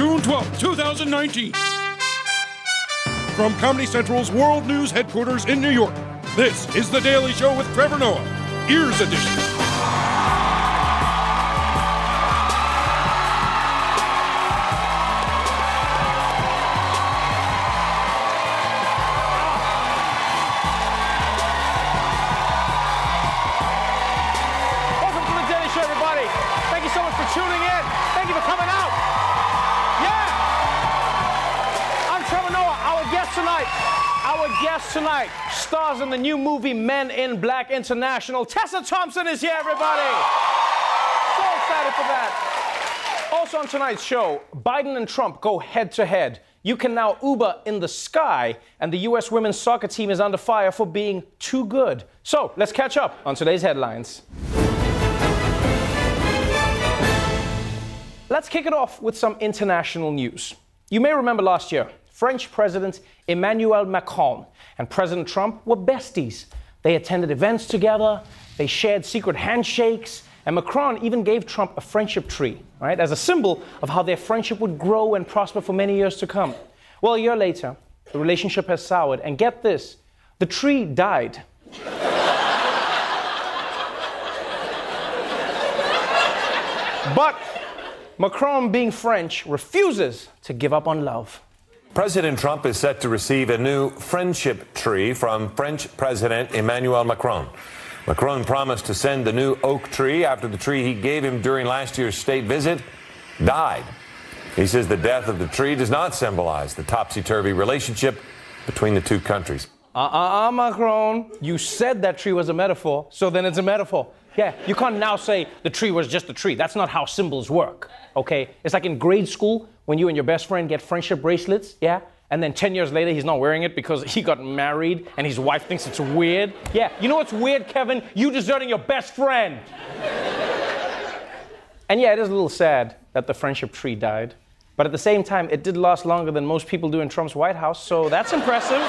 June 12, 2019. From Comedy Central's World News headquarters in New York, this is The Daily Show with Trevor Noah, Ears Edition. Guest tonight, stars in the new movie Men in Black International. Tessa Thompson is here, everybody. So excited for that. Also on tonight's show, Biden and Trump go head to head. You can now Uber in the sky, and the U.S. women's soccer team is under fire for being too good. So let's catch up on today's headlines. Let's kick it off with some international news. You may remember last year, French President Emmanuel Macron and President Trump were besties. They attended events together, they shared secret handshakes, and Macron even gave Trump a friendship tree, right, as a symbol of how their friendship would grow and prosper for many years to come. Well, a year later, the relationship has soured, and get this the tree died. but Macron, being French, refuses to give up on love. President Trump is set to receive a new friendship tree from French President Emmanuel Macron. Macron promised to send the new oak tree after the tree he gave him during last year's state visit died. He says the death of the tree does not symbolize the topsy turvy relationship between the two countries. Uh uh uh, Macron. You said that tree was a metaphor, so then it's a metaphor. Yeah, you can't now say the tree was just a tree. That's not how symbols work, okay? It's like in grade school when you and your best friend get friendship bracelets, yeah? And then 10 years later, he's not wearing it because he got married and his wife thinks it's weird. Yeah, you know what's weird, Kevin? You deserting your best friend. and yeah, it is a little sad that the friendship tree died. But at the same time, it did last longer than most people do in Trump's White House, so that's impressive.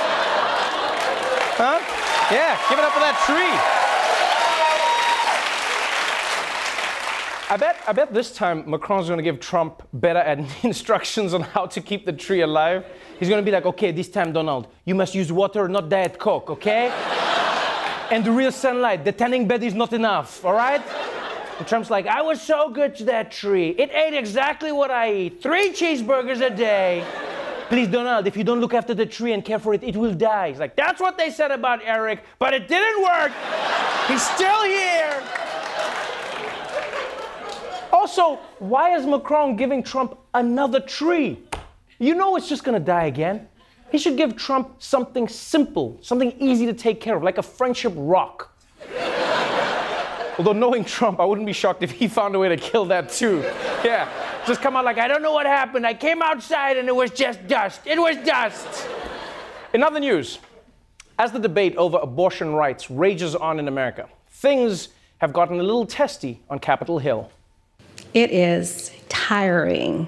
Huh? Yeah, give it up for that tree. I bet, I bet this time Macron's gonna give Trump better instructions on how to keep the tree alive. He's gonna be like, okay, this time, Donald, you must use water, not Diet Coke, okay? and the real sunlight, the tanning bed is not enough, all right? And Trump's like, I was so good to that tree. It ate exactly what I eat three cheeseburgers a day. Please, Donald, if you don't look after the tree and care for it, it will die. He's like, that's what they said about Eric, but it didn't work. He's still here. Also, why is Macron giving Trump another tree? You know it's just gonna die again. He should give Trump something simple, something easy to take care of, like a friendship rock. Although knowing Trump, I wouldn't be shocked if he found a way to kill that too. Yeah, just come out like, I don't know what happened. I came outside and it was just dust. It was dust. In other news, as the debate over abortion rights rages on in America, things have gotten a little testy on Capitol Hill. It is tiring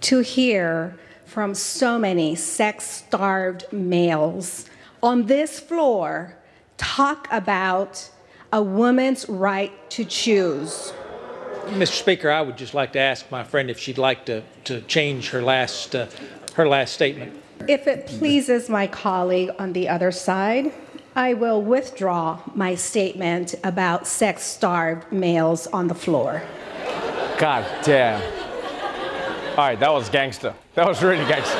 to hear from so many sex starved males on this floor talk about a woman's right to choose. Mr. Speaker, I would just like to ask my friend if she'd like to, to change her last, uh, her last statement. If it pleases my colleague on the other side, I will withdraw my statement about sex starved males on the floor. God damn. All right, that was gangster. That was really gangster.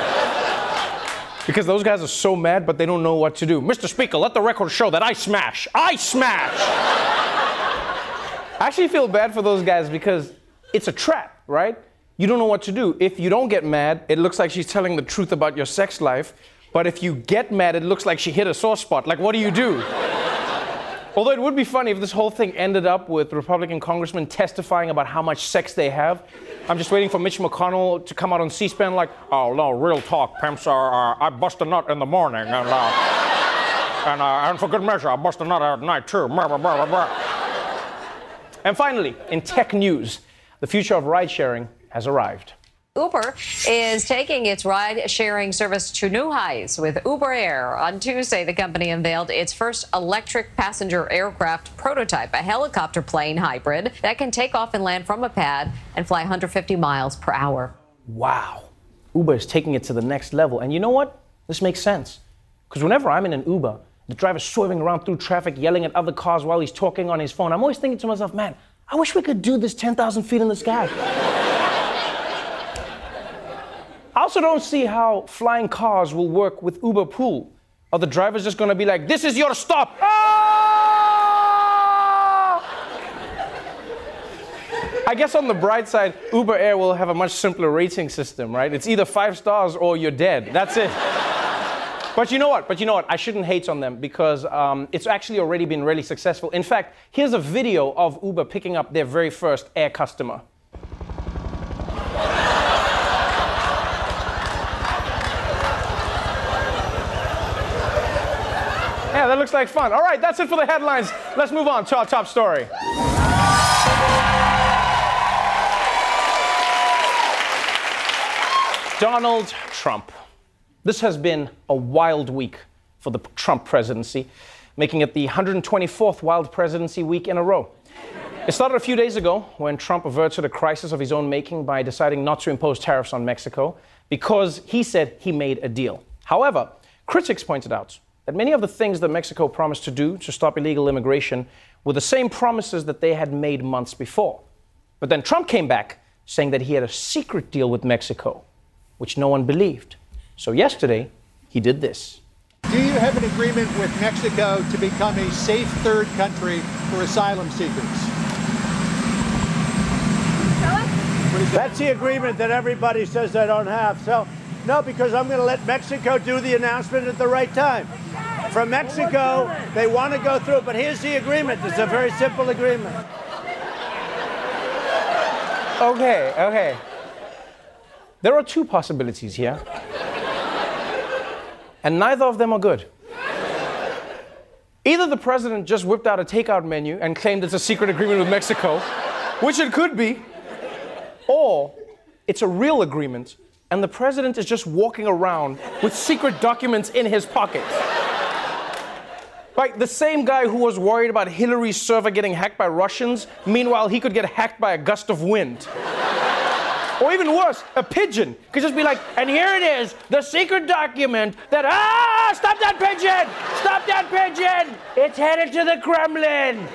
Because those guys are so mad, but they don't know what to do. Mr. Speaker, let the record show that I smash. I smash! I actually feel bad for those guys because it's a trap, right? You don't know what to do. If you don't get mad, it looks like she's telling the truth about your sex life. But if you get mad, it looks like she hit a sore spot. Like, what do you do? Although it would be funny if this whole thing ended up with Republican congressmen testifying about how much sex they have. I'm just waiting for Mitch McConnell to come out on C-SPAN like, oh no, real talk, pimps. Uh, I bust a nut in the morning, and uh, and, uh, and for good measure, I bust a nut at night too. and finally, in tech news, the future of ride sharing has arrived. Uber is taking its ride sharing service to new heights with Uber Air. On Tuesday, the company unveiled its first electric passenger aircraft prototype, a helicopter plane hybrid that can take off and land from a pad and fly 150 miles per hour. Wow. Uber is taking it to the next level. And you know what? This makes sense. Because whenever I'm in an Uber, the driver's swerving around through traffic, yelling at other cars while he's talking on his phone. I'm always thinking to myself, man, I wish we could do this 10,000 feet in the sky. I also don't see how flying cars will work with Uber Pool. Are the drivers just going to be like, this is your stop? Ah! I guess on the bright side, Uber Air will have a much simpler rating system, right? It's either five stars or you're dead. That's it. But you know what? But you know what? I shouldn't hate on them because um, it's actually already been really successful. In fact, here's a video of Uber picking up their very first air customer. Yeah, that looks fun. All right, that's it for the headlines. Let's move on to our top story. Donald Trump. This has been a wild week for the Trump presidency, making it the 124th wild presidency week in a row. It started a few days ago when Trump averted a crisis of his own making by deciding not to impose tariffs on Mexico because he said he made a deal. However, critics pointed out that many of the things that Mexico promised to do to stop illegal immigration were the same promises that they had made months before. But then Trump came back saying that he had a secret deal with Mexico, which no one believed. So yesterday, he did this. Do you have an agreement with Mexico to become a safe third country for asylum seekers? That's the agreement that everybody says they don't have. So, no, because I'm going to let Mexico do the announcement at the right time from Mexico. They want to go through, but here's the agreement. It's a very simple agreement. Okay, okay. There are two possibilities here, and neither of them are good. Either the president just whipped out a takeout menu and claimed it's a secret agreement with Mexico, which it could be, or it's a real agreement and the president is just walking around with secret documents in his pocket. Like the same guy who was worried about Hillary's server getting hacked by Russians, meanwhile, he could get hacked by a gust of wind. or even worse, a pigeon could just be like, and here it is, the secret document that, ah, stop that pigeon! Stop that pigeon! It's headed to the Kremlin!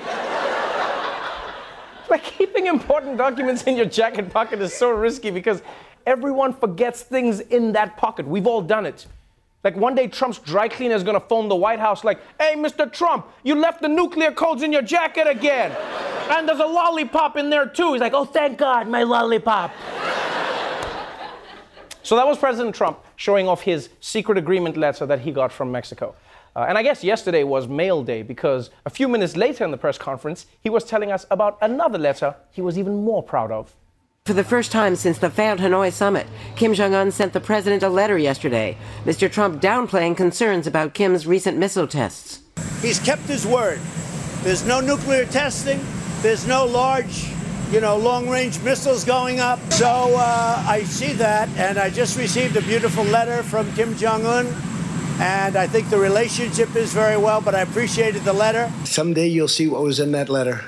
like keeping important documents in your jacket pocket is so risky because everyone forgets things in that pocket. We've all done it. Like one day, Trump's dry cleaner is gonna phone the White House, like, hey, Mr. Trump, you left the nuclear codes in your jacket again. and there's a lollipop in there too. He's like, oh, thank God, my lollipop. so that was President Trump showing off his secret agreement letter that he got from Mexico. Uh, and I guess yesterday was mail day because a few minutes later in the press conference, he was telling us about another letter he was even more proud of. For the first time since the failed Hanoi summit, Kim Jong un sent the president a letter yesterday. Mr. Trump downplaying concerns about Kim's recent missile tests. He's kept his word. There's no nuclear testing, there's no large, you know, long range missiles going up. So uh, I see that, and I just received a beautiful letter from Kim Jong un. And I think the relationship is very well, but I appreciated the letter. Someday you'll see what was in that letter.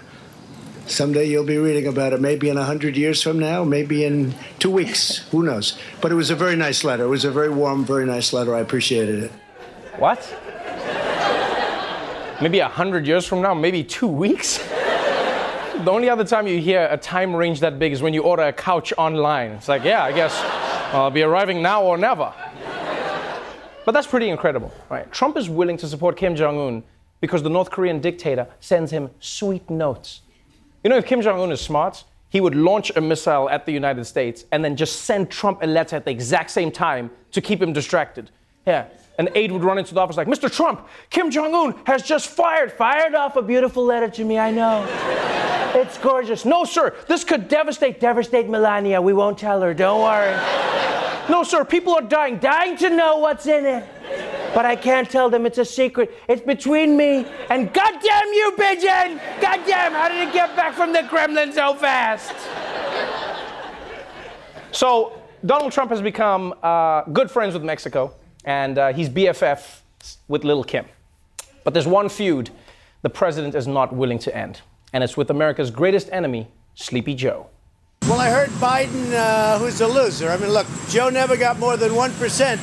Someday you'll be reading about it, maybe in 100 years from now, maybe in two weeks. Who knows? But it was a very nice letter. It was a very warm, very nice letter. I appreciated it. What? maybe a hundred years from now, maybe two weeks. the only other time you hear a time range that big is when you order a couch online. It's like, yeah, I guess I'll be arriving now or never. But that's pretty incredible, right? Trump is willing to support Kim Jong un because the North Korean dictator sends him sweet notes. You know, if Kim Jong un is smart, he would launch a missile at the United States and then just send Trump a letter at the exact same time to keep him distracted. Yeah, an aide would run into the office like, Mr. Trump, Kim Jong un has just fired, fired off a beautiful letter to me, I know. it's gorgeous. No, sir, this could devastate, devastate Melania. We won't tell her, don't worry. no, sir, people are dying, dying to know what's in it. But I can't tell them it's a secret. It's between me and goddamn you, pigeon! Goddamn, how did it get back from the Kremlin so fast? So, Donald Trump has become uh, good friends with Mexico and uh, he's BFF with Little Kim. But there's one feud the president is not willing to end, and it's with America's greatest enemy, Sleepy Joe. Well, I heard Biden, uh, who's a loser. I mean, look, Joe never got more than 1%,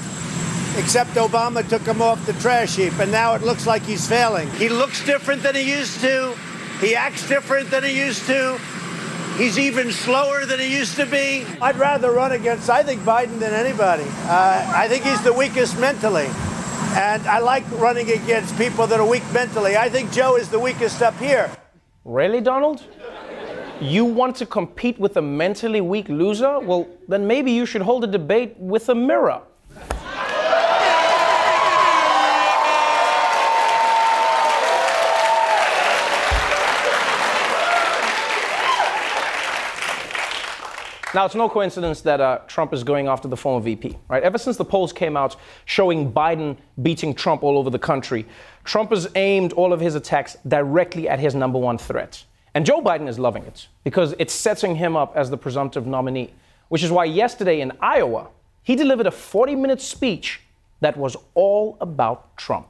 except Obama took him off the trash heap, and now it looks like he's failing. He looks different than he used to, he acts different than he used to. He's even slower than he used to be. I'd rather run against, I think, Biden than anybody. Uh, I think he's the weakest mentally. And I like running against people that are weak mentally. I think Joe is the weakest up here. Really, Donald? You want to compete with a mentally weak loser? Well, then maybe you should hold a debate with a mirror. Now, it's no coincidence that uh, Trump is going after the former VP, right? Ever since the polls came out showing Biden beating Trump all over the country, Trump has aimed all of his attacks directly at his number one threat. And Joe Biden is loving it because it's setting him up as the presumptive nominee, which is why yesterday in Iowa, he delivered a 40 minute speech that was all about Trump.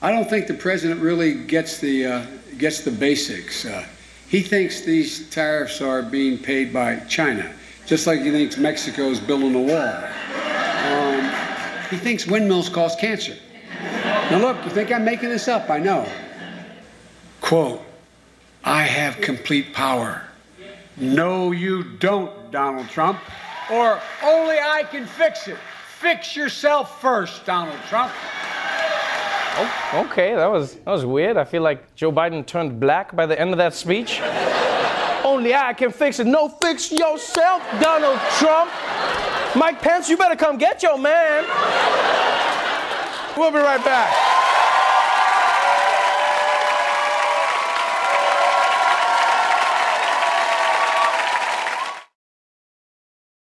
I don't think the president really gets the, uh, gets the basics. Uh, he thinks these tariffs are being paid by China just like he thinks Mexico is building a wall. Um, he thinks windmills cause cancer. Now, look, you think I'm making this up? I know. Quote, I have complete power. No, you don't, Donald Trump. Or only I can fix it. Fix yourself first, Donald Trump. Oh, okay, that was that was weird. I feel like Joe Biden turned black by the end of that speech. Only I can fix it. No, fix yourself, Donald Trump. Mike Pence, you better come get your man. We'll be right back.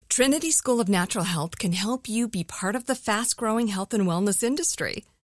Trinity School of Natural Health can help you be part of the fast growing health and wellness industry.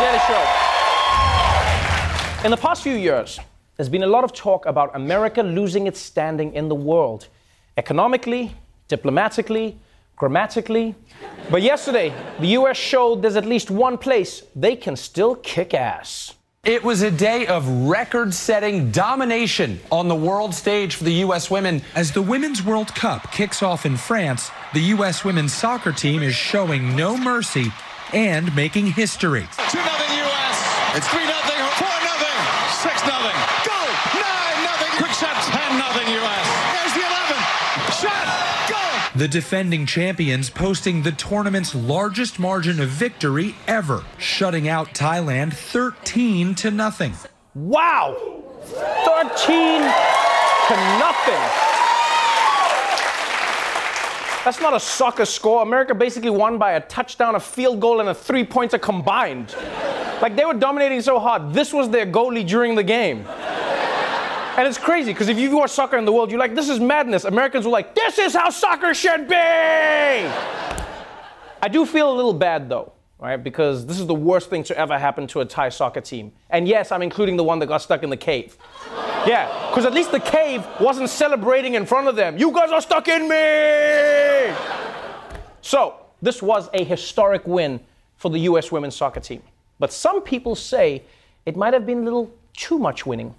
Daily Show. In the past few years, there's been a lot of talk about America losing its standing in the world, economically, diplomatically, grammatically. But yesterday, the US showed there's at least one place they can still kick ass. It was a day of record setting domination on the world stage for the U.S. women. As the Women's World Cup kicks off in France, the U.S. women's soccer team is showing no mercy and making history. 2 0 U.S. It's 3 0, 4 0, 6 0. Go! 9 0. Quick shot 10 0 U.S. There's the 11. Shot! Go! The defending champions posting the tournament's largest margin of victory ever, shutting out Thailand 13 to nothing. Wow! 13 to nothing. That's not a soccer score. America basically won by a touchdown, a field goal, and a three pointer combined. Like they were dominating so hard. This was their goalie during the game. And it's crazy because if you watch soccer in the world, you're like, this is madness. Americans were like, this is how soccer should be. I do feel a little bad though, right? Because this is the worst thing to ever happen to a Thai soccer team. And yes, I'm including the one that got stuck in the cave. Yeah, because at least the cave wasn't celebrating in front of them. You guys are stuck in me! So, this was a historic win for the US women's soccer team. But some people say it might have been a little too much winning.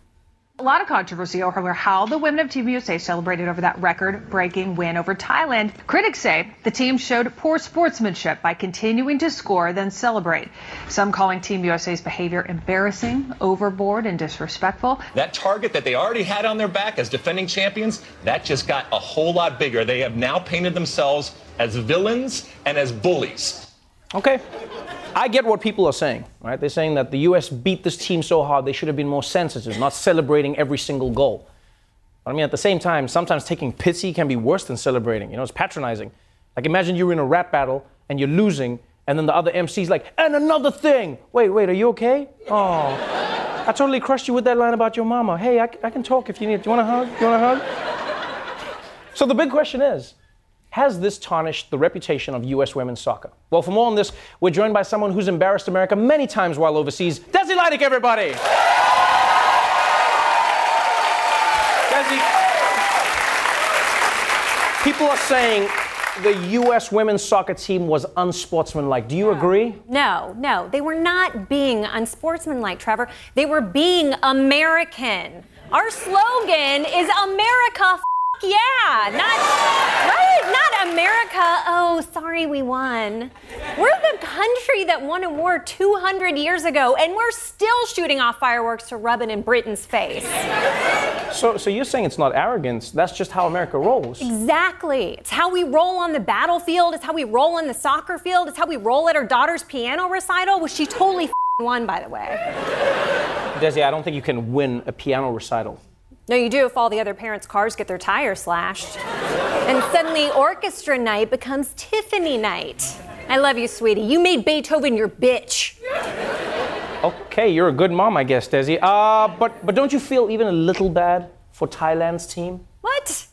A lot of controversy over how the women of Team USA celebrated over that record breaking win over Thailand. Critics say the team showed poor sportsmanship by continuing to score, then celebrate. Some calling Team USA's behavior embarrassing, overboard, and disrespectful. That target that they already had on their back as defending champions, that just got a whole lot bigger. They have now painted themselves as villains and as bullies. Okay. I get what people are saying, right? They're saying that the US beat this team so hard they should have been more sensitive, not celebrating every single goal. But I mean, at the same time, sometimes taking pity can be worse than celebrating. You know, it's patronizing. Like, imagine you're in a rap battle and you're losing, and then the other MC's like, and another thing. Wait, wait, are you okay? Oh, I totally crushed you with that line about your mama. Hey, I, I can talk if you need. It. Do you want a hug? You want a hug? So the big question is, has this tarnished the reputation of U.S. women's soccer? Well, for more on this, we're joined by someone who's embarrassed America many times while overseas. Desi Lydic, everybody! Desi, people are saying the U.S. women's soccer team was unsportsmanlike. Do you agree? No, no. They were not being unsportsmanlike, Trevor. They were being American. Our slogan is America yeah, not America. Oh, sorry, we won. We're the country that won a war 200 years ago, and we're still shooting off fireworks to rub it in Britain's face. So, so you're saying it's not arrogance? That's just how America rolls. Exactly. It's how we roll on the battlefield. It's how we roll on the soccer field. It's how we roll at our daughter's piano recital, which she totally won, by the way. Desi, I don't think you can win a piano recital. No, you do if all the other parents' cars get their tires slashed. and suddenly, orchestra night becomes Tiffany night. I love you, sweetie. You made Beethoven your bitch. Okay, you're a good mom, I guess, Desi. Uh, but, but don't you feel even a little bad for Thailand's team? What?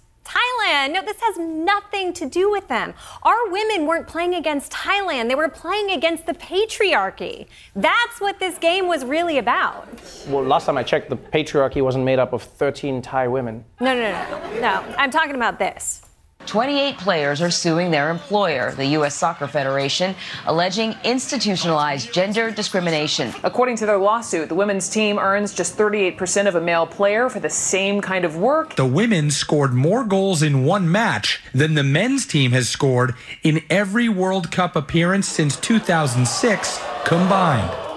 Thailand. No, this has nothing to do with them. Our women weren't playing against Thailand, they were playing against the patriarchy. That's what this game was really about. Well, last time I checked, the patriarchy wasn't made up of 13 Thai women. No, no, no, no. I'm talking about this. 28 players are suing their employer, the U.S. Soccer Federation, alleging institutionalized gender discrimination. According to their lawsuit, the women's team earns just 38% of a male player for the same kind of work. The women scored more goals in one match than the men's team has scored in every World Cup appearance since 2006 combined.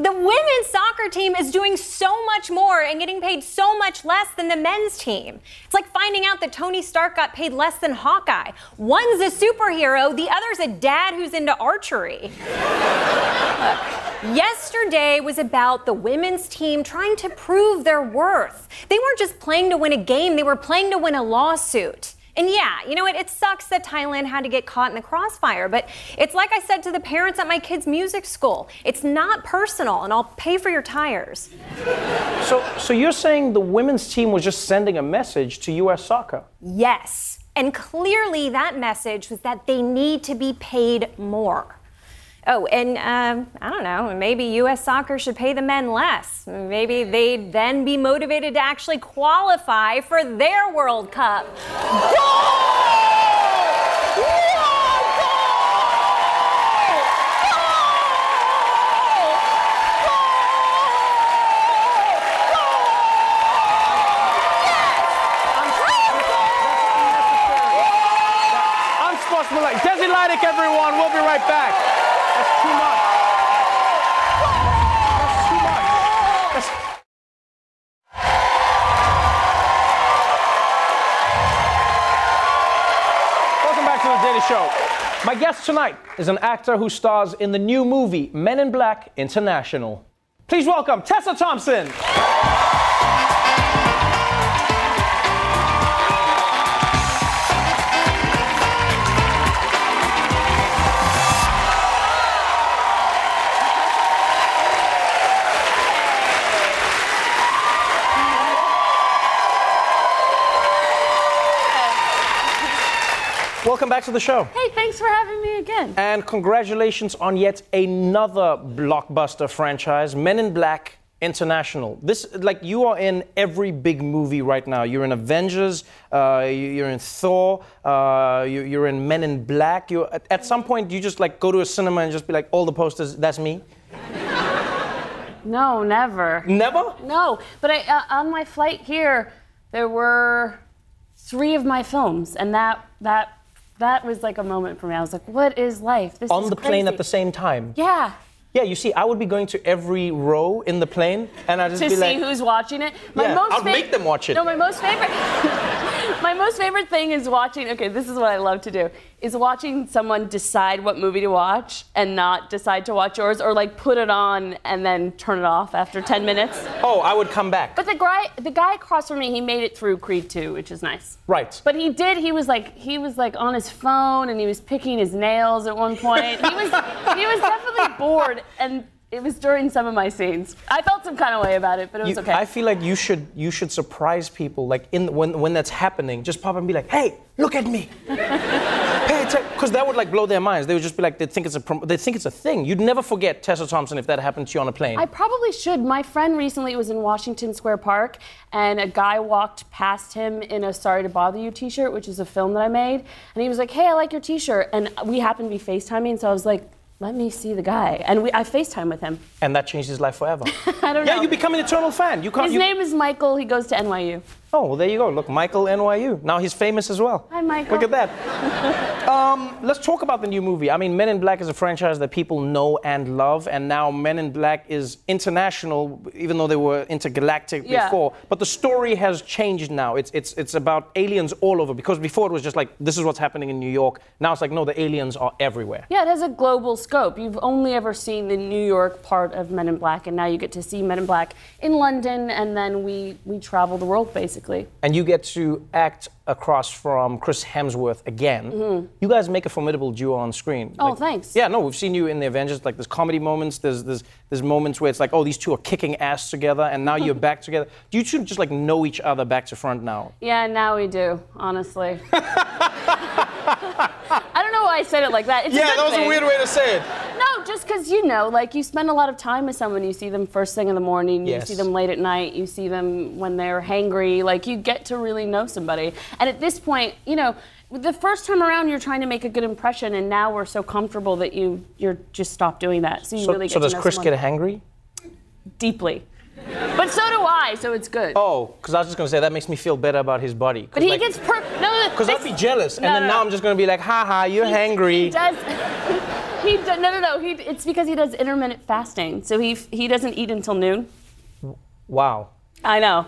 The women's soccer team is doing so much more and getting paid so much less than the men's team. It's like finding out that Tony Stark got paid less than Hawkeye. One's a superhero, the other's a dad who's into archery. Yesterday was about the women's team trying to prove their worth. They weren't just playing to win a game, they were playing to win a lawsuit. And yeah, you know what? It sucks that Thailand had to get caught in the crossfire, but it's like I said to the parents at my kids' music school. It's not personal, and I'll pay for your tires. So, so you're saying the women's team was just sending a message to U.S. soccer? Yes. And clearly that message was that they need to be paid more. Oh, and um, I don't know, maybe U.S. soccer should pay the men less. Maybe they'd then be motivated to actually qualify for their World Cup. Desi Lydic, everyone. We'll be right back. Back to the Daily Show. My guest tonight is an actor who stars in the new movie Men in Black International. Please welcome Tessa Thompson. Welcome back to the show. Hey, thanks for having me again. And congratulations on yet another blockbuster franchise, Men in Black International. This, like, you are in every big movie right now. You're in Avengers, uh, you- you're in Thor, uh, you- you're in Men in Black. You, at, at some point, you just like go to a cinema and just be like, all the posters, that's me. No, never. Never? No, but I, uh, on my flight here, there were three of my films, and that that that was like a moment for me. I was like, "What is life? This On is the plane at the same time. Yeah. Yeah, you see, I would be going to every row in the plane, and I'd just to be see like, who's watching it. My Yeah, most I'll fav- make them watch it. No, my most favorite. my most favorite thing is watching. Okay, this is what I love to do: is watching someone decide what movie to watch and not decide to watch yours, or like put it on and then turn it off after 10 minutes. oh, I would come back. But the guy, the guy across from me, he made it through Creed 2, which is nice. Right. But he did. He was like, he was like on his phone, and he was picking his nails at one point. he was, he was definitely bored, and it was during some of my scenes. I felt some kind of way about it, but it was You- okay. I feel like you should you should surprise people like in when when that's happening. Just pop up and be like, "Hey, look at me." Because that would like blow their minds. They would just be like, they think it's a they think it's a thing. You'd never forget Tessa Thompson if that happened to you on a plane. I probably should. My friend recently was in Washington Square Park, and a guy walked past him in a "Sorry to Bother You" T-shirt, which is a film that I made, and he was like, "Hey, I like your T-shirt," and we happened to be FaceTiming, so I was like, "Let me see the guy," and we I FaceTime with him. and that changed his life forever. I don't yeah, know. Yeah, you become an eternal fan. You can't. His you- name is Michael. He goes to NYU. Oh, well, there you go. Look, Michael NYU. Now he's famous as well. Hi, Michael. Look at that. um, let's talk about the new movie. I mean, Men in Black is a franchise that people know and love, and now Men in Black is international, even though they were intergalactic Yeah. before. But the story has changed now. It's it's it's about aliens all over. Because before it was just like this is what's happening in New York. Now it's like no, the aliens are everywhere. Yeah, it has a global scope. You've only ever seen the New York part of Men in Black, and now you get to see Men in Black in London, and then we we travel the world basically. And you get to act across from Chris Hemsworth again. Mhm. You guys make a formidable duo on screen. Oh, Like- thanks. Yeah, no, we've seen you in the Avengers. Like, there's comedy moments. There's there's there's moments where it's like, oh, these two are kicking ass together, and now you're back together. Do you two just like know each other back to front now? Yeah, now we do, honestly. I don't know why I said it like that. It's yeah, that was thing. a weird way to say it. No, just because you know, like you spend a lot of time with someone. You see them first thing in the morning. You see them late at night. You see them when they're hangry. Like you get to really know somebody. And at this point, you know, the first time around, you're trying to make a good impression, and now we're so comfortable that you you're just stop doing that. So you So, really get so to does know Chris someone get hangry? deeply. But so do I. So it's good. Oh, because I was just gonna say that makes me feel better about his body. But he gets per no. Because I'd be jealous, and then no, now no. I'm just gonna be like, ha ha, you're hangry. He does. He do, no no no. He, it's because he does intermittent fasting. So he he doesn't eat until noon. Wow. I know.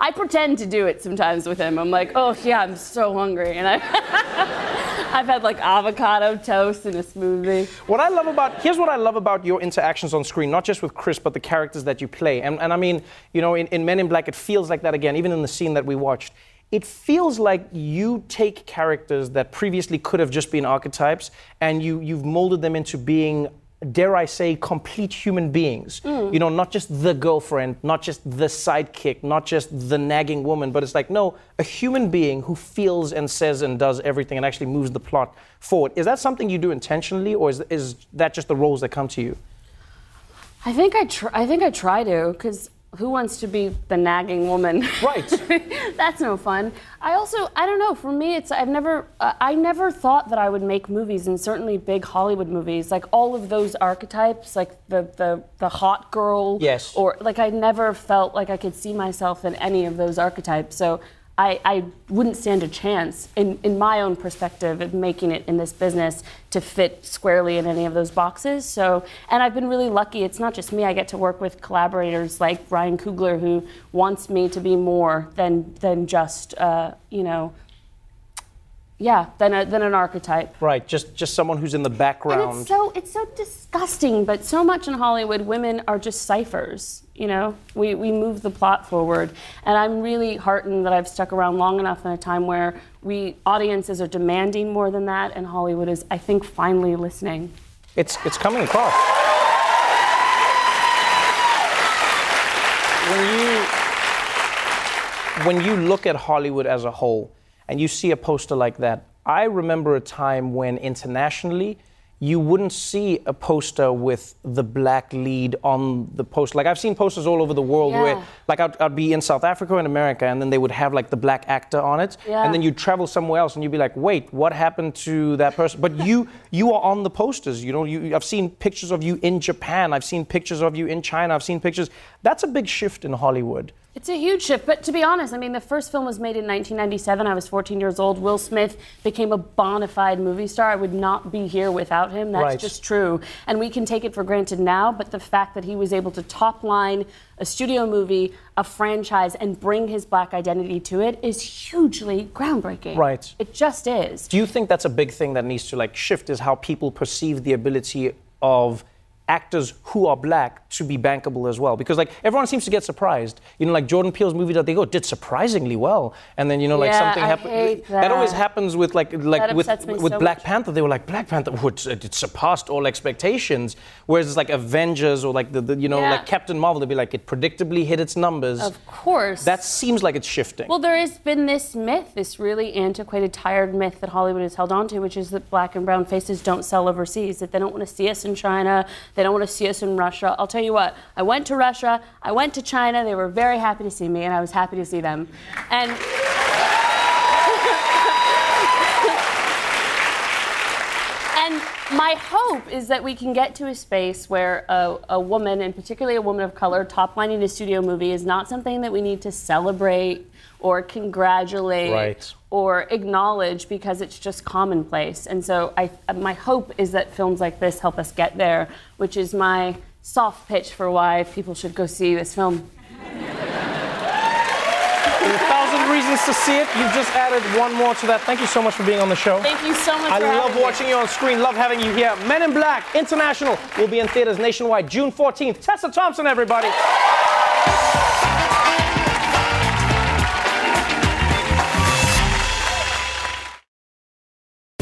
I pretend to do it sometimes with him. I'm like, oh yeah, I'm so hungry, and I I've had like avocado toast and a smoothie. What I love about here's what I love about your interactions on screen, not just with Chris, but the characters that you play. And, and I mean, you know, in, in Men in Black, it feels like that again, even in the scene that we watched. It feels like you take characters that previously could have just been archetypes and you, you've molded them into being, dare I say, complete human beings. Mm. You know, not just the girlfriend, not just the sidekick, not just the nagging woman, but it's like, no, a human being who feels and says and does everything and actually moves the plot forward. Is that something you do intentionally, or is, is that just the roles that come to you? I think I tr- I think I try to because who wants to be the nagging woman? Right. That's no fun. I also I don't know. For me, it's I've never uh, I never thought that I would make movies and certainly big Hollywood movies like all of those archetypes like the the the hot girl. Yes. Or like I never felt like I could see myself in any of those archetypes. So. I, I wouldn't stand a chance in, in my own perspective of making it in this business to fit squarely in any of those boxes. So, and I've been really lucky. It's not just me. I get to work with collaborators like Ryan Coogler, who wants me to be more than than just uh, you know, yeah, than a, than an archetype. Right, just just someone who's in the background And it's so it's so disgusting, but so much in Hollywood, women are just ciphers. You know, we we move the plot forward, and I'm really heartened that I've stuck around long enough in a time where we audiences are demanding more than that, and Hollywood is, I think, finally listening. It's it's coming across. When you when you look at Hollywood as a whole and you see a poster like that, I remember a time when internationally you wouldn't see a poster with the black lead on the poster. Like I've seen posters all over the world Yeah. where, like, I'd, I'd be in South Africa in America, and then they would have like the black actor on it, Yeah. and then you'd travel somewhere else, and you'd be like, "Wait, what happened to that person?" But you, you are on the posters. You know, you, I've seen pictures of you in Japan. I've seen pictures of you in China. I've seen pictures. That's a big shift in Hollywood. It's a huge shift, but to be honest, I mean, the first film was made in 1997. I was 14 years old. Will Smith became a bona fide movie star. I would not be here without him. That's Right. just true. And we can take it for granted now, but the fact that he was able to top line a studio movie, a franchise, and bring his black identity to it is hugely groundbreaking. Right. It just is. Do you think that's a big thing that needs to like shift? Is how people perceive the ability of actors who are black to be bankable as well. Because like everyone seems to get surprised. You know like jordan peele's movie that they go did surprisingly well. And then you know like Yeah, something happened hate always happens with like like That with with so black much. panther. They were like black panther oh, it's- it, surpassed all expectations. Whereas it's like avengers or like the, the you know Yeah. like captain marvel they'd be like it predictably hit its numbers. Of course. that seems like it's shifting. Well, there has been this myth, this really antiquated, tired myth that Hollywood has held on to, which is that black and brown faces don't sell overseas, that they don't want to see us in China, they don't want to see us in Russia. I'll tell you what, I went to Russia, I went to China, they were very happy to see me, and I was happy to see them. And And my hope is that we can get to a space where a, a woman, and particularly a woman of color, top lining a studio movie is not something that we need to celebrate or congratulate Right. Or acknowledge because it's just commonplace. And so I, my hope is that films like this help us get there, which is my soft pitch for why people should go see this film. There's a thousand reasons to see it. You've just added one more to that. Thank you so much for being on the show. Thank you so much I for love having me. watching you on screen. Love having you here. Men in Black International will be in theaters nationwide June 14th. Tessa Thompson, everybody.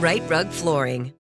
Rite Rug Flooring.